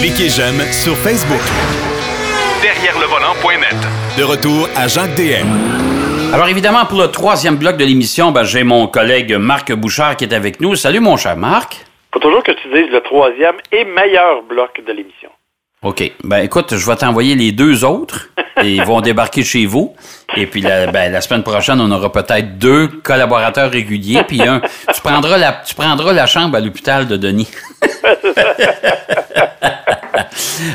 Cliquez j'aime sur Facebook. Derrière le volant.net. De retour à Jacques DM. Alors évidemment, pour le troisième bloc de l'émission, ben, j'ai mon collègue Marc Bouchard qui est avec nous. Salut mon cher Marc. Faut toujours que tu dises le troisième et meilleur bloc de l'émission. OK. Ben écoute, je vais t'envoyer les deux autres et ils vont débarquer chez vous. Et puis la, ben, la semaine prochaine, on aura peut-être deux collaborateurs réguliers. Puis un, tu prendras la, tu prendras la chambre à l'hôpital de Denis.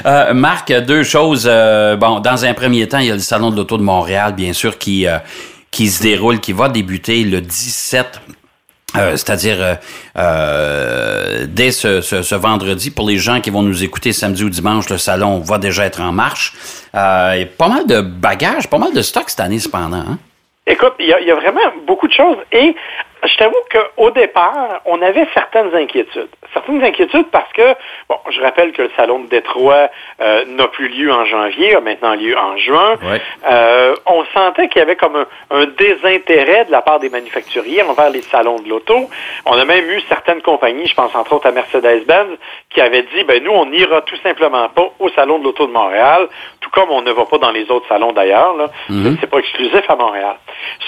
Euh, Marc, deux choses. Euh, bon, dans un premier temps, il y a le Salon de l'Auto de Montréal, bien sûr, qui, euh, qui se déroule, qui va débuter le 17 euh, c'est-à-dire euh, euh, dès ce, vendredi, pour les gens qui vont nous écouter samedi ou dimanche, le salon va déjà être en marche. Il y a pas mal de bagages, pas mal de stock cette année cependant. Hein? Écoute, il y, y, a, vraiment beaucoup de choses et je t'avoue qu'au départ, on avait certaines inquiétudes. Certaines inquiétudes parce que, bon, je rappelle que le salon de Détroit euh, n'a plus lieu en janvier, a maintenant lieu en juin. Ouais. Euh, on sentait qu'il y avait comme un, un, désintérêt de la part des manufacturiers envers les salons de l'auto. On a même eu certaines compagnies, je pense entre autres à Mercedes-Benz, qui avaient dit, ben nous, on n'ira tout simplement pas au salon de l'auto de Montréal, tout comme on ne va pas dans les autres salons d'ailleurs. Mm -hmm. C'est pas exclusif à Montréal.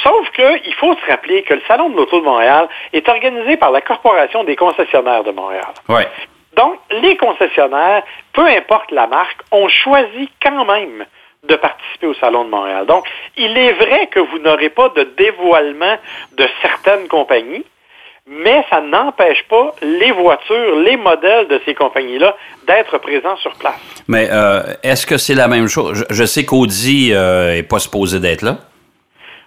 Sauf qu'il faut se rappeler que le salon de l'auto de Montréal est organisé par la Corporation des concessionnaires de Montréal. Ouais. Donc, les concessionnaires, peu importe la marque, ont choisi quand même de participer au Salon de Montréal. Donc, il est vrai que vous n'aurez pas de dévoilement de certaines compagnies, mais ça n'empêche pas les voitures, les modèles de ces compagnies-là d'être présents sur place. Mais euh, est-ce que c'est la même chose? Je, je sais qu'Audi euh, est pas supposé d'être là.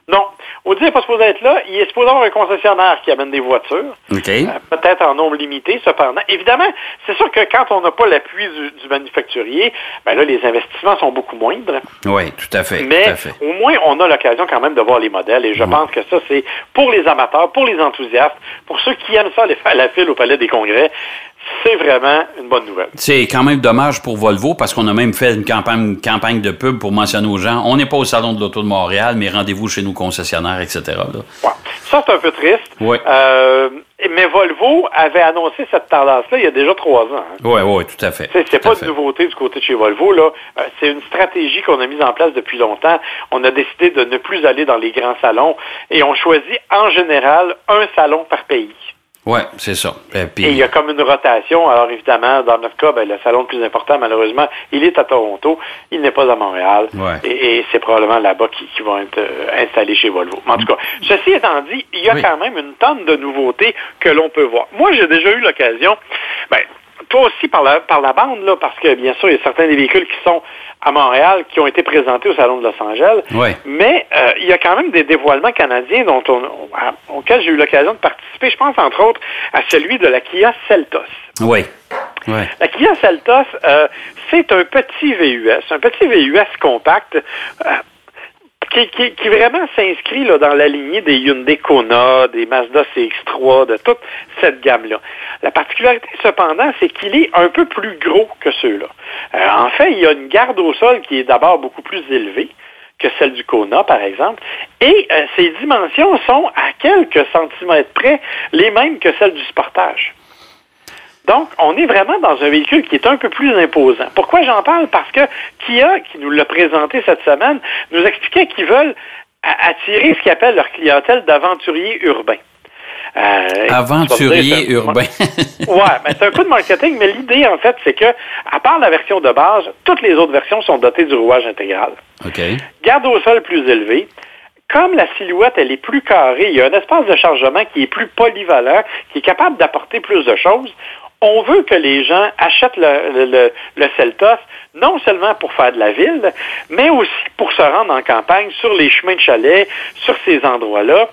Non. Audi n'est pas supposé être là. Il est supposé avoir un concessionnaire qui amène des voitures. Okay. Euh, Peut-être en nombre limité, cependant. Évidemment, c'est sûr que quand on n'a pas l'appui du, du, manufacturier, ben là, les investissements sont beaucoup moindres. Oui, tout à fait. Mais à fait. au moins, on a l'occasion quand même de voir les modèles. Et je pense que ça, c'est pour les amateurs, pour les enthousiastes, pour ceux qui aiment ça, aller faire la file au Palais des Congrès c'est vraiment une bonne nouvelle. C'est quand même dommage pour Volvo parce qu'on a même fait une campagne, une campagne de pub pour mentionner aux gens on n'est pas au Salon de l'Auto de Montréal, mais rendez-vous chez nos concessionnaires, etc. Là. Ouais. Ça, c'est un peu triste. Oui. Euh, mais Volvo avait annoncé cette tendance-là il y a déjà trois ans. Hein. Oui, oui, tout à fait. C'est pas une nouveauté du côté de chez Volvo. là. Euh, c'est une stratégie qu'on a mise en place depuis longtemps. On a décidé de ne plus aller dans les grands salons et on choisit en général un salon par pays. Oui, c'est ça. Et, puis... Et il y a comme une rotation. Alors évidemment, dans notre cas, ben, le salon le plus important, malheureusement, il est à Toronto. Il n'est pas à Montréal. Ouais. Et, et c'est probablement là-bas qui, qui, vont être euh, installés chez Volvo. En tout cas, ceci étant dit, il y a oui. quand même une tonne de nouveautés que l'on peut voir. Moi, j'ai déjà eu l'occasion, ben, toi aussi par la, par la bande, là, parce que bien sûr, il y a certains des véhicules qui sont à Montréal qui ont été présentés au Salon de Los Angeles. Mais euh, il y a quand même des dévoilements canadiens dont on, auxquels j'ai eu l'occasion de participer. Je pense entre autres à celui de la Kia Seltos. Oui. Ouais. La Kia Seltos, euh, c'est un petit VUS, un petit VUS compact. Euh, qui, vraiment s'inscrit là, dans la lignée des Hyundai Kona, des Mazda CX-3, de toute cette gamme-là. La particularité, cependant, c'est qu'il est un peu plus gros que ceux-là. Euh, en fait, il y a une garde au sol qui est d'abord beaucoup plus élevée que celle du Kona, par exemple, et euh, ses dimensions sont à quelques centimètres près les mêmes que celles du Sportage. Donc, on est vraiment dans un véhicule qui est un peu plus imposant. Pourquoi j'en parle? Parce que Kia, qui nous l'a présenté cette semaine, nous expliquait qu'ils veulent attirer ce qu'ils appellent leur clientèle d'aventuriers urbains. Euh, Aventurier urbain. ouais, mais c'est un coup de marketing, mais l'idée, en fait, c'est que, à part la version de base, toutes les autres versions sont dotées du rouage intégral. OK. Garde au sol plus élevé. Comme la silhouette, elle est plus carrée, il y a un espace de chargement qui est plus polyvalent, qui est capable d'apporter plus de choses. On veut que les gens achètent le, le, le Celtos, non seulement pour faire de la ville, mais aussi pour se rendre en campagne, sur les chemins de chalet, sur ces endroits-là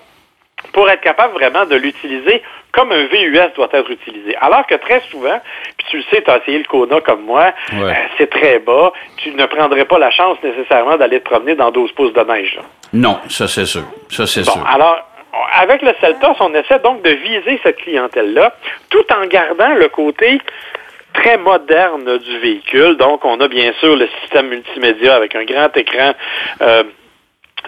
pour être capable vraiment de l'utiliser comme un VUS doit être utilisé. Alors que très souvent, puis tu le sais, tu as essayé le Kona comme moi, ouais. euh, c'est très bas, tu ne prendrais pas la chance nécessairement d'aller te promener dans 12 pouces de neige. Là. Non, ça c'est sûr. Ça c'est bon, sûr. Alors, avec le Celtos, on essaie donc de viser cette clientèle-là, tout en gardant le côté très moderne du véhicule. Donc, on a bien sûr le système multimédia avec un grand écran euh,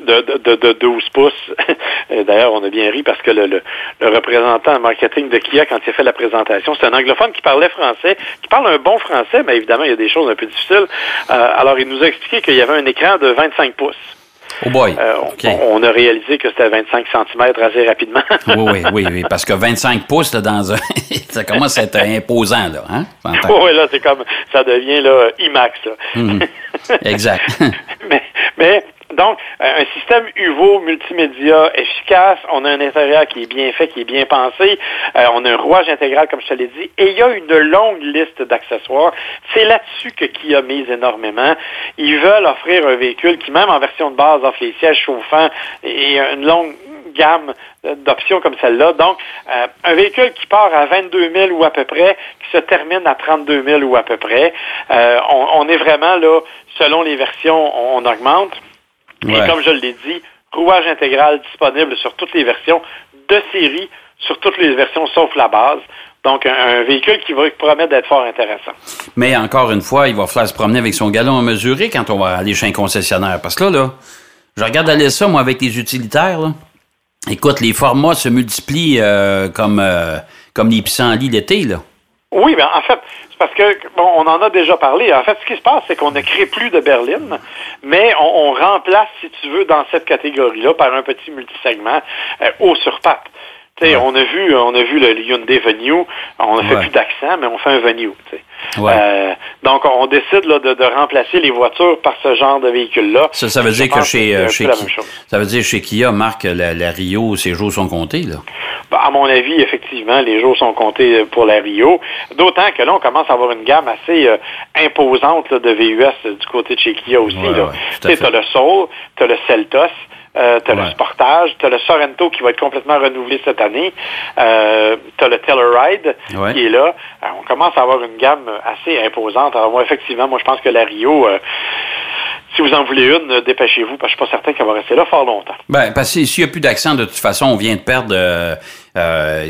de, de, de 12 pouces. D'ailleurs, on a bien ri parce que le, représentant marketing de Kia, quand il a fait la présentation, c'est un anglophone qui parlait français, qui parle un bon français, mais évidemment, il y a des choses un peu difficiles. Euh, alors, il nous a expliqué qu'il y avait un écran de 25 pouces. Oh boy. Euh, on, on, a réalisé que c'était 25 cm assez rapidement. oui, oui, oui, oui, parce que 25 pouces là, dans un... ça commence à être imposant, là. Hein? Oui, là, c'est comme ça devient là, IMAX. Là. Mmh. Exact. mais, mais donc, un système UVO multimédia efficace, on a un intérieur qui est bien fait, qui est bien pensé, euh, on a un rouage intégral, comme je te l'ai dit, et il y a une longue liste d'accessoires. C'est là-dessus que Kia mise énormément. Ils veulent offrir un véhicule qui, même en version de base, offre les sièges chauffants et une longue gamme d'options comme celle-là. Donc, euh, un véhicule qui part à 22 000 ou à peu près, qui se termine à 32 000 ou à peu près. Euh, on, est vraiment là, selon les versions, on, on augmente. Ouais. Et comme je l'ai dit, rouage intégral disponible sur toutes les versions de série, sur toutes les versions sauf la base. Donc, un, un véhicule qui va promettre d'être fort intéressant. Mais encore une fois, il va falloir se promener avec son galon à mesurer quand on va aller chez un concessionnaire. Parce que là, là, je regarde aller ça, moi, avec les utilitaires. Là. Écoute, les formats se multiplient euh, comme, euh, comme les pissenlits l'été, là. Oui, bien, en fait, c'est parce que, bon, on en a déjà parlé. En fait, ce qui se passe, c'est qu'on ne crée plus de berline, mais on, remplace, si tu veux, dans cette catégorie-là, par un petit multisegment euh, haut sur patte. Ouais. On a vu, on a vu le Hyundai Venue. On ne fait ouais. plus d'accent, mais on fait un Venue. Ouais. Euh, donc, on décide là, de, de, remplacer les voitures par ce genre de véhicule-là. Ça, ça veut dire que chez, euh, chez Kia, ça veut dire chez Kia, Marc, la, la, Rio, ses jours sont comptés, là? Ben, à mon avis, effectivement, les jours sont comptés pour la Rio. D'autant que là, on commence à avoir une gamme assez euh, imposante là, de VUS du côté de chez Kia aussi. tu as le Soul, tu as le Celtos. Euh, tu as ouais. le Sportage, tu as le Sorento qui va être complètement renouvelé cette année, euh, tu as le Telluride ouais. qui est là. Alors, on commence à avoir une gamme assez imposante. Alors moi, effectivement, moi je pense que la Rio, euh, si vous en voulez une, dépêchez-vous, parce que je suis pas certain qu'elle va rester là fort longtemps. Ben, parce que s'il n'y a plus d'accent, de toute façon, on vient de perdre, euh,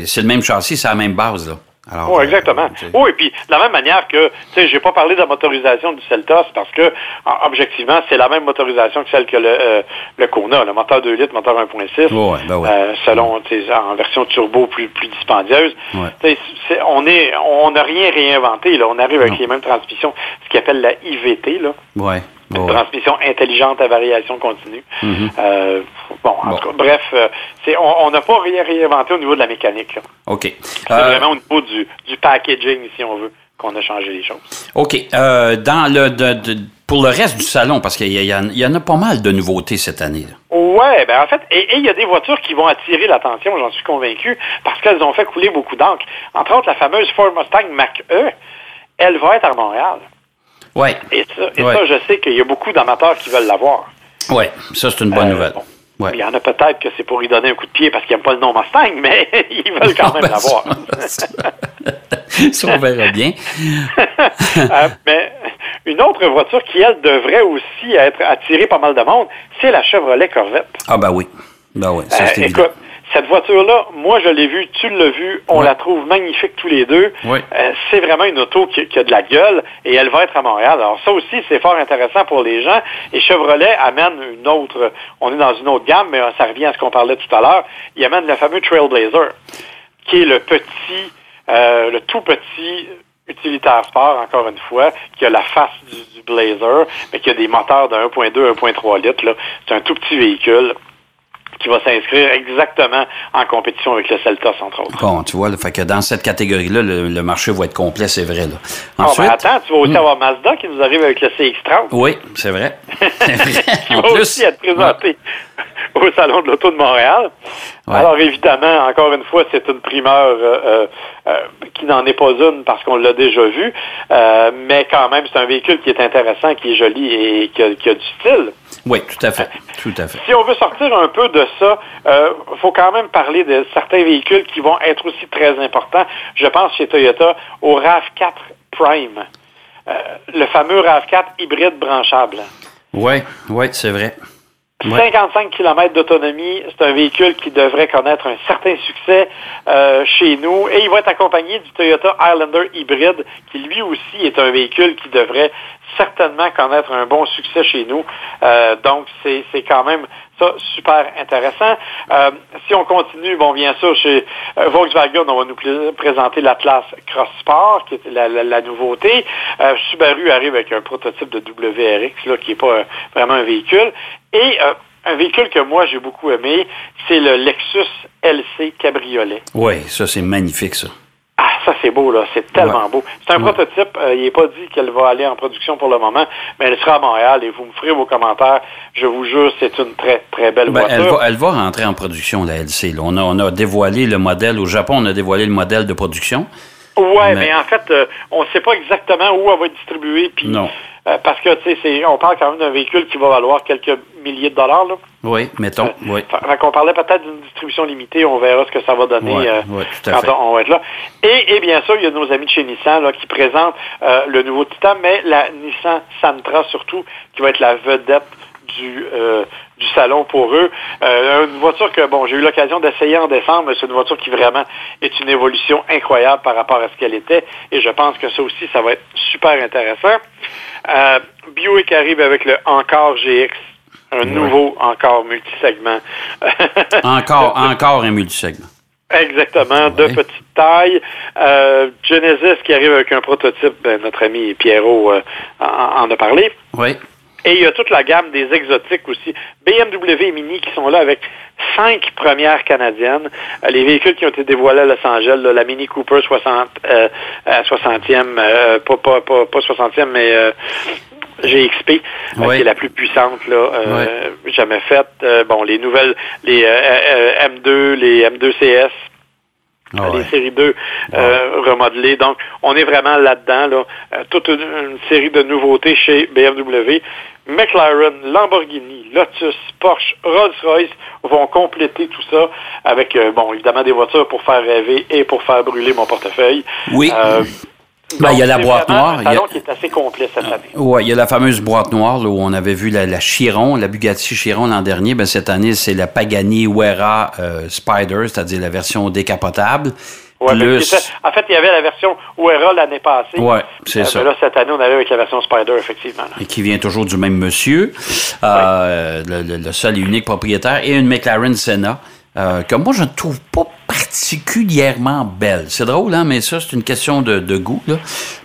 c'est le même châssis, c'est la même base, là. Alors, oui, exactement. Oui, et puis de la même manière que, tu sais, j'ai pas parlé de la motorisation du Celtos parce que, objectivement, c'est la même motorisation que celle que le, euh, le Kona, le moteur 2 litres, moteur 1.6, ouais, ben ouais. euh, selon, tu sais, en version turbo plus, plus dispendieuse. Ouais. C'est, on est, on n'a rien réinventé, là. On arrive avec non. les mêmes transmissions, ce qu'on appelle la IVT, là. Ouais. Une oh. transmission intelligente à variation continue. Mm -hmm. euh, bon, en bon. Tout cas, bref, euh, c'est, on n'a pas rien réinventé au niveau de la mécanique. Là. OK. C'est euh, vraiment au niveau du, du packaging, si on veut, qu'on a changé les choses. OK. Euh, dans le, de, de, pour le reste du salon, parce qu'il y, y, y, en a pas mal de nouveautés cette année. Là. Ouais, ben en fait, et il y a des voitures qui vont attirer l'attention, j'en suis convaincu, parce qu'elles ont fait couler beaucoup d'encre. Entre autres, la fameuse Ford Mustang Mach-E, elle va être à Montréal. Oui. Et, ça, et ouais. ça, je sais qu'il y a beaucoup d'amateurs qui veulent l'avoir. Oui, ça, c'est une bonne euh, nouvelle. Bon. Ouais. Il y en a peut-être que c'est pour y donner un coup de pied parce qu'ils n'aiment pas le nom Mustang, mais ils veulent quand même ben, l'avoir. ça, on verra bien. euh, mais une autre voiture qui, elle, devrait aussi être attirée pas mal de monde, c'est la Chevrolet Corvette. Ah ben oui. Ben oui, ça euh, Écoute, cette voiture-là, moi je l'ai vue, tu l'as vue, on ouais. la trouve magnifique tous les deux. Ouais. Euh, c'est vraiment une auto qui, qui, a de la gueule et elle va être à Montréal. Alors ça aussi, c'est fort intéressant pour les gens. Et Chevrolet amène une autre, on est dans une autre gamme, mais ça revient à ce qu'on parlait tout à l'heure. Il amène le fameux Trailblazer, qui est le petit, euh, le tout petit utilitaire sport, encore une fois, qui a la face du, du Blazer, mais qui a des moteurs de 1.2, 1.3 litres. C'est un tout petit véhicule qui va s'inscrire exactement en compétition avec le Celtos, entre autres. Bon, tu vois, là, fait que dans cette catégorie-là, le, le, marché va être complet, c'est vrai. Là. Ensuite, oh, ben attends, tu vas aussi hmm. avoir Mazda qui nous arrive avec le CX-30. Oui, c'est vrai. qui va plus, aussi être présenté ouais. au Salon de l'Auto de Montréal. Ouais. Alors, évidemment, encore une fois, c'est une primeur euh, euh, qui n'en est pas une parce qu'on l'a déjà vu, euh, mais quand même, c'est un véhicule qui est intéressant, qui est joli et qui a, qui a du style. Oui, tout à fait. Tout à fait. Si on veut sortir un peu de ça, il euh, faut quand même parler de certains véhicules qui vont être aussi très importants. Je pense chez Toyota au RAV4 Prime, euh, le fameux RAV4 hybride branchable. Oui, oui, c'est vrai. Ouais. 55 km d'autonomie, c'est un véhicule qui devrait connaître un certain succès euh, chez nous et il va être accompagné du Toyota Highlander hybride qui lui aussi est un véhicule qui devrait certainement connaître un bon succès chez nous. Euh, donc c'est quand même Ça, super intéressant. Euh, si on continue, bon, bien sûr, chez Volkswagen, on va nous présenter l'Atlas Cross Sport, qui est la, nouveauté. Subaru arrive avec un prototype de WRX, là, qui n'est pas vraiment un véhicule. Et un véhicule que moi, j'ai beaucoup aimé, c'est le Lexus LC Cabriolet. Oui, ça, c'est magnifique, ça. Ah, ça c'est beau, là. C'est tellement beau. C'est un prototype. il n'est pas dit qu'elle va aller en production pour le moment, mais elle sera à Montréal et vous me ferez vos commentaires. Je vous jure, c'est une très, très belle ben, voiture. Elle va, rentrer en production, la LC. On, a, on a dévoilé le modèle. Au Japon, on a dévoilé le modèle de production. Oui, mais... en fait, euh, on ne sait pas exactement où elle va être distribuée. Puis, non. Euh, parce que, tu sais, on parle quand même d'un véhicule qui va valoir quelques milliers de dollars. Là. Oui, mettons. Euh, oui. on parlait peut-être d'une distribution limitée. On verra ce que ça va donner quand On, va être là. Et, bien sûr, il y a nos amis de chez Nissan là, qui présentent le nouveau Titan, mais la Nissan Sentra surtout, qui va être la vedette du, du salon pour eux. Euh, une voiture que, bon, j'ai eu l'occasion d'essayer en décembre, mais c'est une voiture qui vraiment est une évolution incroyable par rapport à ce qu'elle était. Et je pense que ça aussi, ça va être super intéressant. Euh, Buick arrive avec le Encore GX. Un nouveau encore multisegment. encore, encore un multisegment. Exactement, de petite taille. Euh, Genesis qui arrive avec un prototype, ben, notre ami Pierrot euh, en, a parlé. Oui. Et il y a toute la gamme des exotiques aussi. BMW et Mini qui sont là avec cinq premières canadiennes. Euh, les véhicules qui ont été dévoilés à Los Angeles, la Mini Cooper 60, euh, 60e, euh, pas, pas, pas, 60e, mais euh, GXP, qui est la plus puissante là, jamais faite. bon, les nouvelles, les M2, les M2 CS, ah les séries 2 euh, remodelées. Donc, on est vraiment là-dedans. Là. Euh, toute une, série de nouveautés chez BMW. McLaren, Lamborghini, Lotus, Porsche, Rolls-Royce vont compléter tout ça avec, euh, bon, évidemment, des voitures pour faire rêver et pour faire brûler mon portefeuille. Oui. Ben, il y a la boîte noire. Il y a... qui est assez complet cette année. Oui, il y a la fameuse boîte noire où on avait vu la, Chiron, la Bugatti Chiron l'an dernier. Ben, cette année, c'est la Pagani Huera euh, Spider, c'est-à-dire la version décapotable. Ouais, en fait, il y avait la version Huera l'année passée. Oui, c'est euh, ça. là, cette année, on avait avec la version Spider, effectivement. Et qui vient toujours du même monsieur, euh, le, seul et unique propriétaire, et une McLaren Senna. Euh, que moi, je ne trouve pas particulièrement belle. C'est drôle, hein, mais ça, c'est une question de, goût. Là.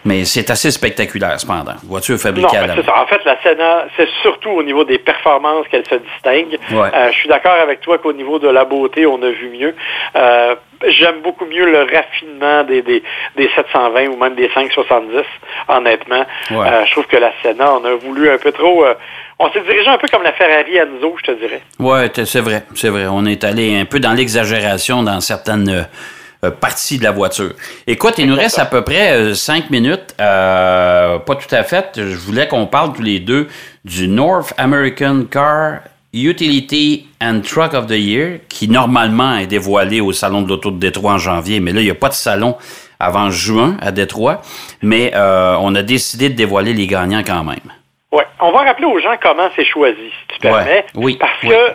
Mais c'est assez spectaculaire, cependant. Voiture fabriquée à la En fait, la Senna, c'est surtout au niveau des performances qu'elle se distingue. Euh, je suis d'accord avec toi qu'au niveau de la beauté, on a vu mieux. Euh, j'aime beaucoup mieux le raffinement des, des, des 720 ou même des 570, honnêtement. je trouve que la Senna, on a voulu un peu trop on s'est dirigé un peu comme la Ferrari Enzo, je te dirais. Oui, c'est vrai, c'est vrai. On est allé un peu dans l'exagération dans certaines euh, euh, parties de la voiture. Écoute, il nous reste à peu près euh, cinq minutes. pas tout à fait. Je voulais qu'on parle tous les deux du North American Car Utility and Truck of the Year, qui normalement est dévoilé au Salon de l'Auto de Détroit en janvier, mais là, il n'y a pas de salon avant juin à Détroit, mais on a décidé de dévoiler les gagnants quand même. Oui. On va rappeler aux gens comment c'est choisi, si tu permets. Oui. Parce que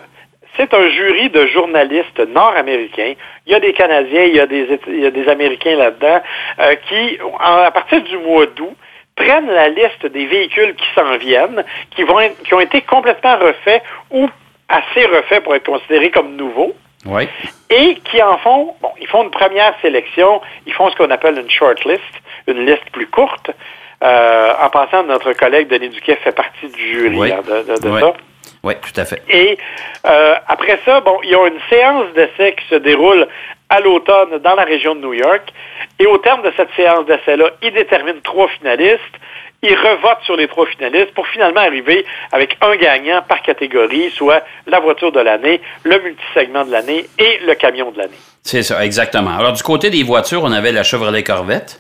c'est un jury de journalistes nord-américains. Il y a des Canadiens, il y a des, il y a des Américains là-dedans, euh, qui, à partir du mois d'août, prennent la liste des véhicules qui s'en viennent, qui, vont qui ont été complètement refaits ou assez refaits pour être considérés comme nouveaux. Oui. Et qui en font, bon, ils font une première sélection, ils font ce qu'on appelle une short list, une liste plus courte, euh, en passant, notre collègue Denis Duquet fait partie du jury hein, de, ça. Oui, tout à fait. Et euh, après ça, bon, ils ont une séance d'essai qui se déroule à l'automne dans la région de New York. Et au terme de cette séance d'essai-là, ils déterminent trois finalistes. Ils revotent sur les trois finalistes pour finalement arriver avec un gagnant par catégorie, soit la voiture de l'année, le multisegment de l'année et le camion de l'année. C'est ça, exactement. Alors, du côté des voitures, on avait la Chevrolet Corvette.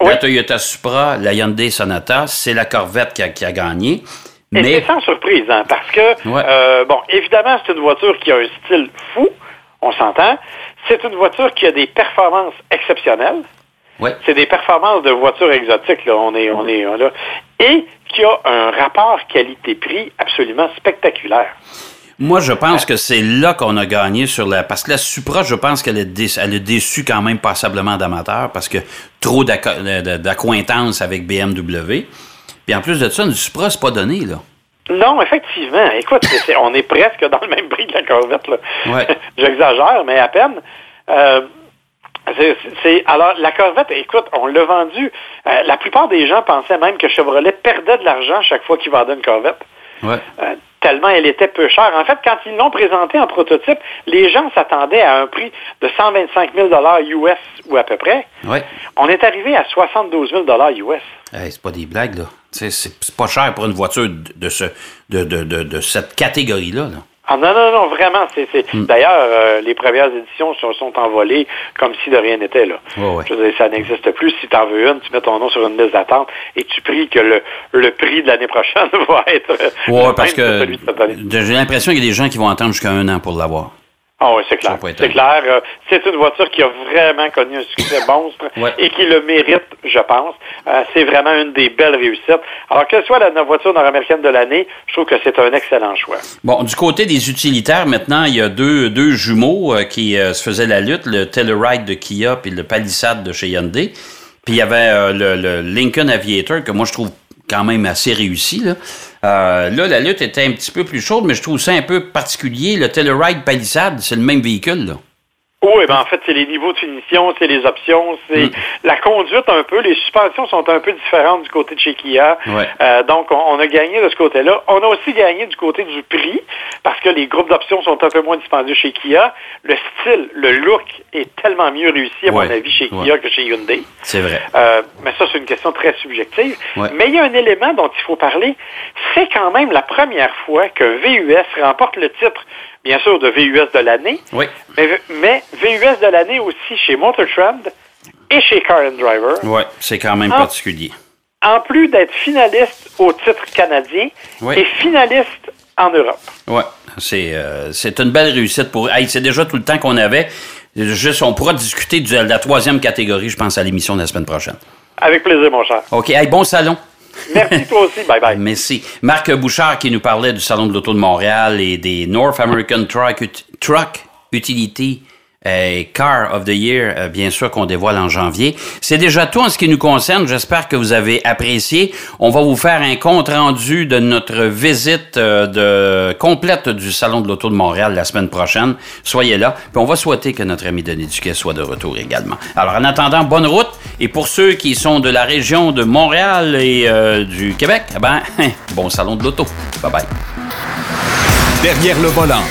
La Toyota Supra, la Hyundai Sonata, c'est la Corvette qui a, qui a gagné. Et mais... c'est sans surprise, hein, parce que, euh, bon, évidemment, c'est une voiture qui a un style fou, on s'entend. C'est une voiture qui a des performances exceptionnelles. Ouais. C'est des performances de voitures exotiques, là, on est, on est là. Et qui a un rapport qualité-prix absolument spectaculaire. Moi, je pense que c'est là qu'on a gagné sur la. Parce que la Supra, je pense qu'elle est déçue, elle est déçue quand même passablement d'amateurs parce que trop d'acquaintance avec BMW. Puis en plus de ça, une Supra, c'est pas donné, là. Non, effectivement. Écoute, on est presque dans le même prix que la Corvette. Ouais. J'exagère, mais à peine. Euh, c'est- alors, la Corvette, écoute, on l'a vendue. Euh, la plupart des gens pensaient même que Chevrolet perdait de l'argent chaque fois qu'il vendait une Corvette. Ouais. Euh, tellement elle était peu chère. En fait, quand ils l'ont présentée en prototype, les gens s'attendaient à un prix de 125 000 US ou à peu près. Ouais. On est arrivé à 72 000 US. Hey, c'est pas des blagues, là. C'est pas cher pour une voiture de, ce, de, de, de, de cette catégorie-là. là. Ah non, non, non, vraiment. c'est Hmm. D'ailleurs, euh, les premières éditions sont, sont envolées comme si de rien n'était. là. Ouais, ouais. Je veux dire, ça n'existe plus. Si tu en veux une, tu mets ton nom sur une liste d'attente et tu pries que le, le prix de l'année prochaine va être Ouais, parce que celui de cette année. j'ai l'impression qu'il y a des gens qui vont attendre jusqu'à un an pour l'avoir. Ah oui, c'est clair. C'est clair. Euh, C'est une voiture qui a vraiment connu un succès monstre Ouais. et qui le mérite, je pense. Euh, c'est vraiment une des belles réussites. Alors, que ce soit la voiture nord-américaine de l'année, je trouve que c'est un excellent choix. Bon, du côté des utilitaires, maintenant, il y a deux, deux jumeaux euh, qui se faisaient la lutte, le Telluride de Kia puis le Palisade de chez Hyundai. Puis il y avait le, le Lincoln Aviator que moi je trouve quand même assez réussi. Là. Euh, là, la lutte était un petit peu plus chaude, mais je trouve ça un peu particulier. Le Telluride Palisade, c'est le même véhicule. Là. Oui, ben en fait, c'est les niveaux de finition, c'est les options, c'est Mm. la conduite un peu. Les suspensions sont un peu différentes du côté de chez Kia. Ouais. Euh, donc, on, on a gagné de ce côté-là. On a aussi gagné du côté du prix, parce que les groupes d'options sont un peu moins dispendieux chez Kia. Le style, le look est tellement mieux réussi, à Ouais. mon avis, chez Ouais. Kia que chez Hyundai. C'est vrai. Euh, mais ça, c'est une question très subjective. Mais il y a un élément dont il faut parler. C'est quand même la première fois qu'un VUS remporte le titre, bien sûr, de VUS de l'année, Oui. mais, mais VUS de l'année aussi chez Motor Trend et chez Car and Driver. Ouais, c'est quand même particulier. En plus d'être finaliste au titre canadien Oui. et finaliste en Europe. C'est euh, c'est une belle réussite pour. Hey, c'est déjà tout le temps qu'on avait. Juste, on pourra discuter de la troisième catégorie, je pense, à l'émission de la semaine prochaine. Avec plaisir, mon cher. OK. Hey, bon salon. Merci toi aussi. Bye bye. Merci. Marc Bouchard qui nous parlait du Salon de l'Auto de Montréal et des North American Truck, Truck Utility euh, Car of the Year, euh, bien sûr, qu'on dévoile en janvier. C'est déjà tout en ce qui nous concerne. J'espère que vous avez apprécié. On va vous faire un compte rendu de notre visite euh, de complète du Salon de l'Auto de Montréal la semaine prochaine. Soyez là. Puis on va souhaiter que notre ami Denis Duquet soit de retour également. Alors, en attendant, bonne route. Et pour ceux qui sont de la région de Montréal et du Québec, eh ben, bon Salon de l'Auto. Bye bye. Derrière le volant.